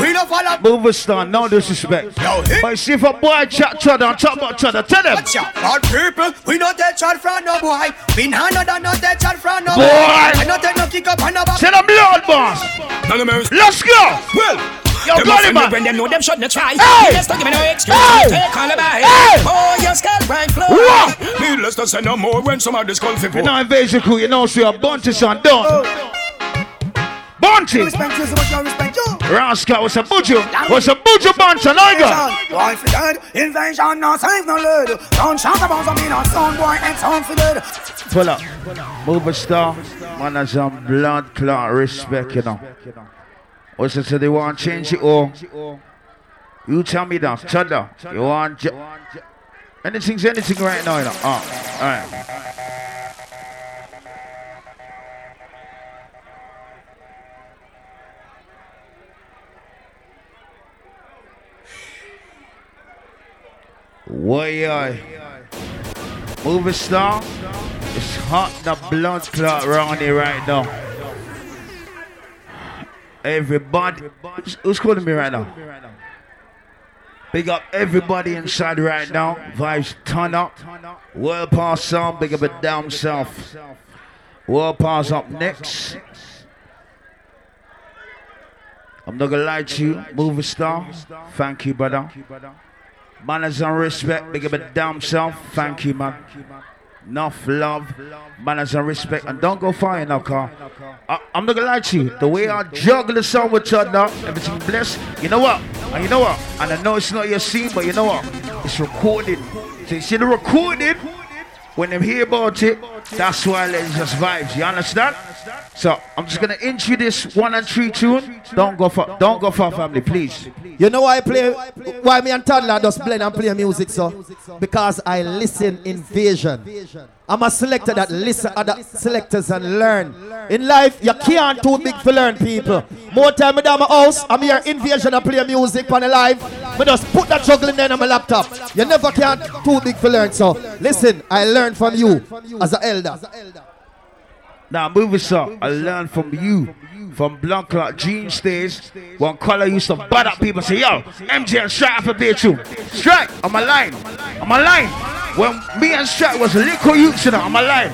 We no follow. Mover star, no disrespect. But see if a boy chat to other and talk about each other, tell them. Watch out, bad people. We no take shot from no boy. We no no no take shot from no Boy. I no take no kick up on no back. Say them blood boss. Let's go. Well. Yo, Them Gully man. When them know them shouldn't try. Hey! Let's not give me no excuse. Hey! Take all about it. Hey! Oh, your skull right flow. What? Needless to say no more when some of this skull You know invasion crew, you know so you're bunty son done. Oh. Bunty. Respect you so much, I respect you. Rascal was a buju. Was a buju bunch I got. Boy, for dead. Invasion, no save no lead. Don't shout about some mean on sound boy and sound for dead. Pull up. Mover star. Man has some blood clot respect, you know. What's it say they want to change it or? You tell me that. Chada. You want j- anything's anything right now, you know. Ah, oh, alright. Way Movie star. It's hot the blood clot around here right now. Everybody who's, calling me right now? Big up everybody inside right now. Vibes turn up. World Power sound, big up it down south. World Power up next. I'm not gonna lie to you, movie star. Thank you, brother. Manners and respect, big up it down south. Thank you, man. Enough love, manners and respect, and don't go far enough, car. I, I'm not gonna lie to you. The way I juggle the song with you now, everything blessed. You know what? And you know what? And I know it's not your scene, but you know what? It's recorded. So you see the recording. When them hear about it, that's why it's just vibes. You understand? So I'm just gonna introduce one and three tune. Don't go for don't go for family, please. You know why I play? Why me and Toddler just blend and play music so? Because I listen invasion. I'm a selector that listen uh, other selectors and learn. In life, you can't too big for learn people. More time me down my house, I'm here invasion and play music on the live. But just put that juggling there on my laptop. You never can't too big for learn. So listen, I learn from you as an elder. Now move us up. I learned from you. From blood clot Gene stays. One color used to butt up people say, yo, MJ and strike for beer too. Strike on my line. On my line. When me and Strike was little youths you know, on my line.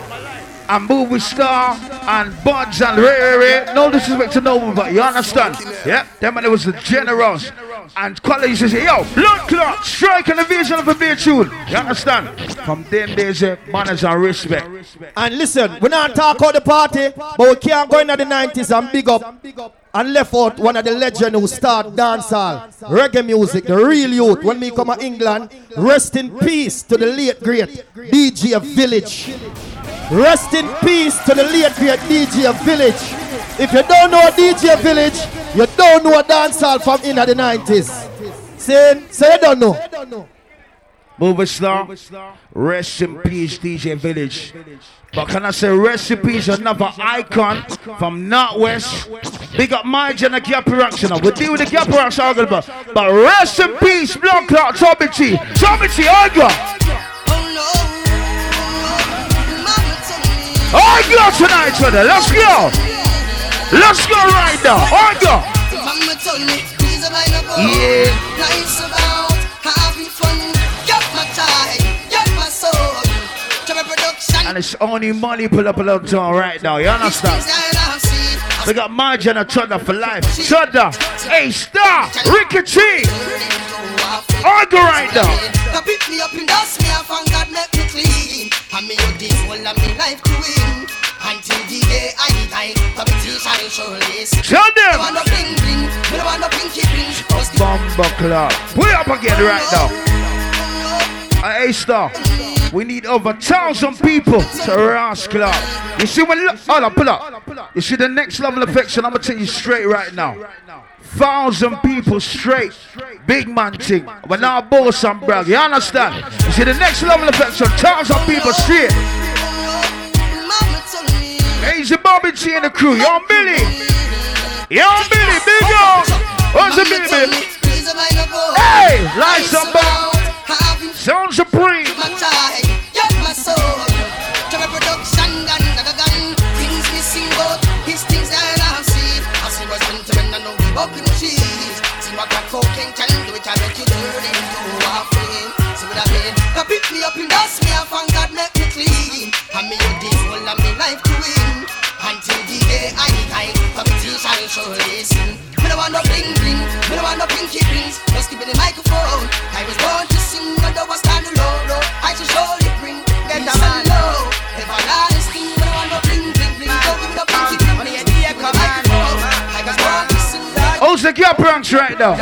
And with star and buds and Ray Ray Ray. No disrespect to no one, but you understand? Yeah? Them man, it was the generals. And used to say, yo, blood clot, strike and the vision of a beer tune. You understand? From them days, uh, manners and respect. And listen, we're not talk about the party, but we can't go into the 90s and big up and left out one of the legends who start dancehall, reggae music, the real youth. When me come to England, rest in peace to the late great DJ of Village. Rest in peace to the late great DJ of Village. If you don't know DJ Village, you don't know a dancehall from in the 90s. Saying, say you don't know. Movie star, rest in peace, DJ Village. But can I say peace, another icon from Northwest. Big up my Jenna Gap Reaction. We deal with the Gap Reaction, but, but rest in peace, Blood Clot, Tommy T. Tommy T, Arga. Arga tonight, brother. Let's go. Let's go right now. Arga. Yeah. Nice about having fun. Get my time, get my soul. Production. And it's only money pull up a little town right now. You understand? We got Margin and for life. Chudda, A Star, Ricky T. Argue right now. Now pick me up and dust me off and God make me clean. And me you this whole of me life to win. Until the day I die, competition will surely. Tell them. Me want no bling bling, no want no pinky the Bomba Club. Pull up again right now. A Star. We need over thousand people to Ross Club. You see when look, hold up, pull up. You see the next level affection. I'm gonna tell you straight right now. Thousand people straight. Big man thing. We're now boss and brag. You understand? You see the next level of affection. Thousand people straight. Easy Bobby T and the crew. Yo, Billy. Yo, Billy. Big up. What's the baby? Hey, lights up. Sound supreme. I I cocaine can do, it make you turn into a flame. See what I mean? Now pick me up and dust me off and competition will surely sin. Me no want no bling bling, me no want no pinky rings. Just give me the microphone. I was born to sing, but I was standing low, low. I should surely bring get a man low. Everlasting, me no want no bling bling bling. Don't give me no pinky ring. Only a day come microphone. I was born to sing. Who's the Gap Ranks right now?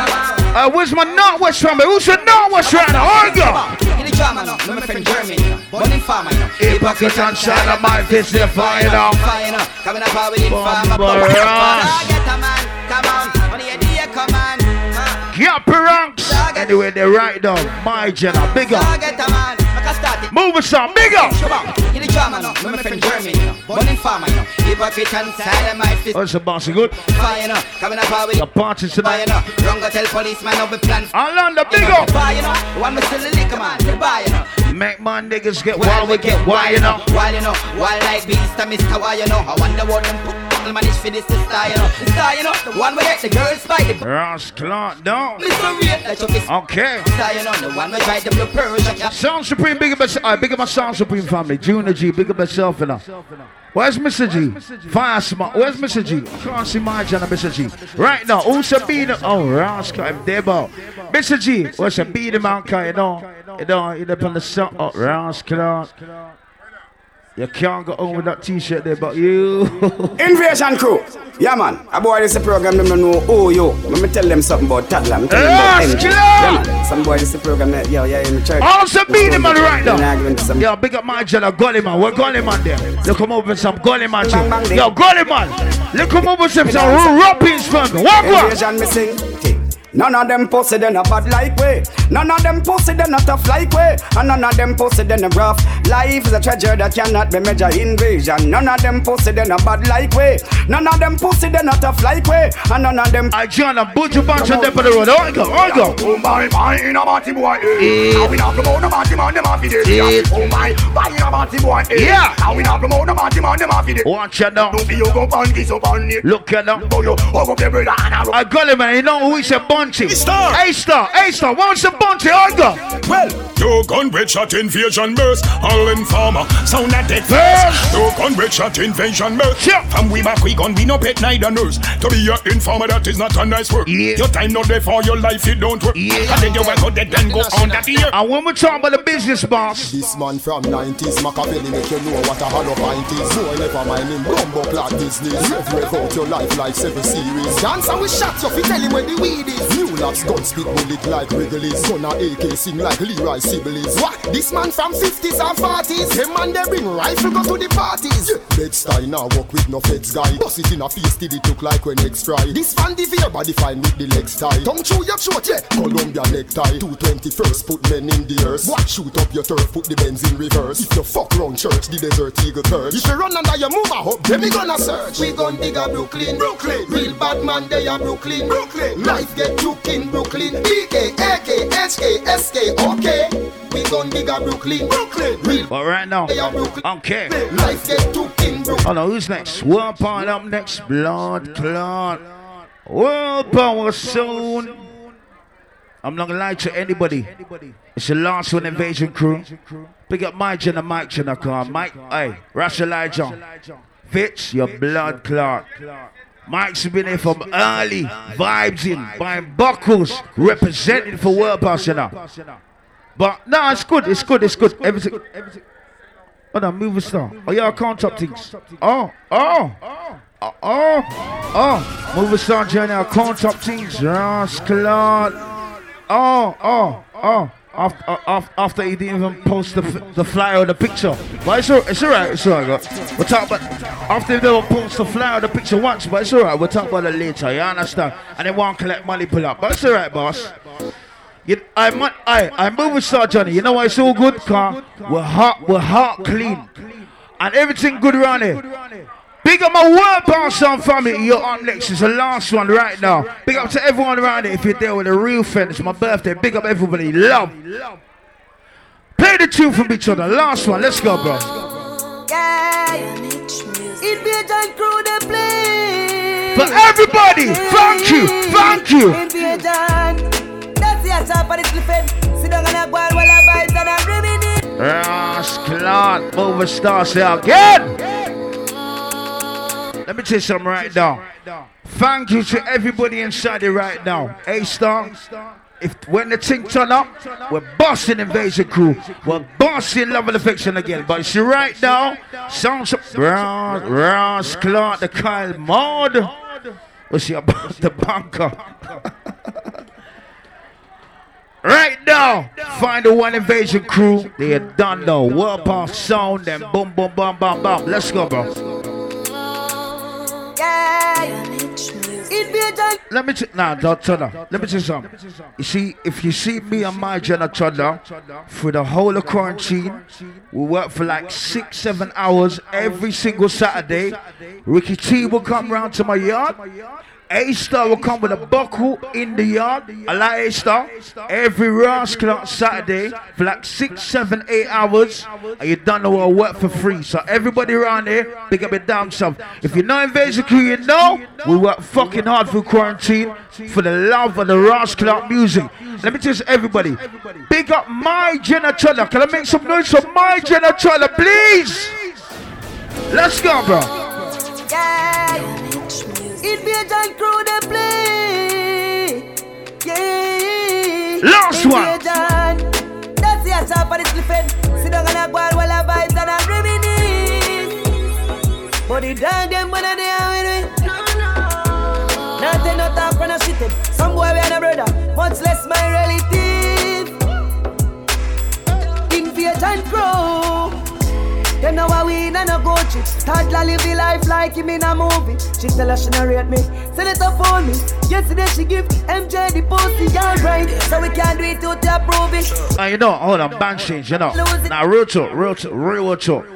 Uh, where's my Northwest family? Who's the Northwest right now? Argo! In the drama now, no my friend Jeremy now, born in farmer now. Hypocrite and of my fist, they're fire. Fire coming up with Ross. Get a man, come on, only a day come on. Uh. Gap Ranks. Anyway, they're right now. My Jenna, big up. Get a man, make a start it. Move us on, big up. In the drama no my friend Jeremy now, born in farmer. Hypocrite and my fist. Oh, What's the boss? Good? Fire now, uh, coming up power with The party Fire tonight. wrong uh, go tell policeman how we plan. Alanda, big up. Fire now, the one we still the liquor man, the. Make my niggas get wild, we get wild, you know. Wild, you know. Wild like beast, and Mr. Why, you know. I wonder what them put manage for this style, you know. The style, you know. The one where the girls by the Ross Clark, down. Mr. Ray, let your kiss. Okay. Style, you know. The one where drive them blue Persian. Sound Supreme, big up. Uh, big up my Sound Supreme family. Junior G, big up myself, you know. Where's Mr. G? Smart. Where's Mr. G? Can't see my and Mr. G. Right now, also be the. Oh, Ross Clark, Debo. Mr. G, what's a be the man, you know? You know, you know, on the. Oh, Ross Clark. You can't go home with that t-shirt there, but you. Invasion crew. Yeah, man. A boy this a program, them know who you. Let me tell them something about toddler. I'm telling Yeah, them about! Yeah, man. Some boy this a program, that- yo, yeah, in the church. Also beat him man right now. I go into some- Yo, big up my general Gully man. What Gully man there? Look him over with some Gully man. Bang, bang. Yo, Gully man. Look him over with some some from me. What what? Invasion me sing. None of them pussy then a bad like way. None of them pussy then a tough like way. And none of them pussy then a rough. Life is a treasure that cannot be measured. Invasion. None of them pussy then a bad like way. None of them pussy then a tough like way. And none of them. I join a bunch of bunch of them on the road. Oh, go, oh, go. Oh my, my, in a party boy. Eh. How we not promote the party man, them off it. Eh. Oh my, my, in a party boy. Yeah. How we not promote the party man, them off it. Watch it now. Don't be you go on this up on it. Look at now. Oh, you, oh, go every day. I got him, man. You know who is a bunchy? A star, A star. What's a bunchy? I go. Well, Two gun red shot invasion burst. All informer sound that dead Burst. first. Two gun red shot invasion burst. Sure. From we back we gun we no pet neither nurse. To be your informer that is not a nice work. Yeah. Your time not there for your life it don't work. Yeah. And then you will go dead then go on that year. And when we talk about the business boss, This man from 90s, Machiavelli make you know what a hollow pint is. Boy, never mind him, bumbo clock business. Rev, rev your life like seven series. Dance and we shot you, fi tell him where the weed is. New locks, gun spit bullet like Wrigley's. Gun a AK sing like Leroy Sibbles. What? This man from 50s and 40s. Them man they bring rifle go to the parties. Yeah. Bed-Stuy now walk with no feds guy. Bust it in a face till it look like when eggs fry. This fan the fear body fine with the legs tie. Tongue through your throat, yeah. Columbia necktie. 221st put men in the earth. What? Shoot up your turf, put the Benz in reverse. If you fuck round church, the desert eagle curse. If you run under your move a hop, then we gonna search. We gon' dig a Brooklyn, Brooklyn. Real bad man, they are Brooklyn, Brooklyn. Life get took in Brooklyn. BK, AK, HK, SK, okay. We gon' dig a Brooklyn, Brooklyn. Real but right now, they are Brooklyn. okay. Life get took in Brooklyn. Oh no, who's next? World Power up next. Blood clot. World Power soon. I'm not gonna lie to anybody. It's the last one invasion crew. Pick up my Jenna, Mike Jenna car. Mike, hey, Rush Elijah. Fitz, your blood clot. Mike's been here from early, vibes in, buying buckles, representing for World Power Jenna. But no, it's good, it's good, it's good. Everything. Oh no, move a star. Oh yeah, I can't top things. Oh, oh, oh, oh, oh. Move a star journey, I can't top things. Rascal. Oh, oh, oh. After, after, after he didn't even post the, the flyer or the picture. But it's, all, it's alright, it's alright. God. We'll talk about after they don't post the flyer or the picture once, but it's alright. We'll talk about it later, you understand? And they won't collect money pull up. But it's alright, boss. You, I, I, I move with Star Johnny. You know why it's so good? Car, we're hot, we're hot, clean, and everything good around here. Big up my world power sound family. You're up next. It's the last one right now. Big up to everyone around here. If you're there with a real friend, it's my birthday. Big up everybody. Love. Play the tune from each other. Last one. Let's go, bro. Yeah. Invasion crew they play. For everybody, thank you, thank you. Invasion. That's the answer for this living. Sit down and a go while I vibes and I reminisce. Rascal, move star, say again. Let me tell you something right now. Thank you to everybody inside it right now. A star. If when the thing turn up, we're bossing invasion crew. We're bossing love and affection again. But see right now, sounds Ross, Ross Clark, the Kyle Mod. What's see about the bunker? Right now, find the one invasion crew. They are done though. World Power sound, then boom, boom, boom, boom, boom. Let's go, bro. Let me t- nah, don't up. Let me tell you something. You see, if you see me and my Jenna for the whole of quarantine, we work for like six, seven hours every single Saturday. Ricky T will come round to my yard. A Star will come with a buckle in the yard. I like A Star. Every rascal on Saturday for like six, seven, eight hours. And you don't know what I work for free. So everybody around here, pick up your damn self. If you're not Invasion Crew, you know we work fucking hard for quarantine for the love of the rascal music. Let me you everybody. Big up my Chudder. Can I make some noise for my Chudder, please? Let's go, bro. Yeah. Invasion crew they play. Yeah. Last one. That's the answer for this living. Sit down and a go while I vibes and I reminisce. But the dog them when they are with me. Nothing no talk when I shit it. Some boy we a brother, much less my relative. And a. Toddler live the life like him in a movie. She tell her she narrate me. Send it up for me. Yesterday she give MJ the pussy alright. So we can't do it to approve it. Uh, you know, hold on, band change, you know. Now, real talk, real talk, real talk.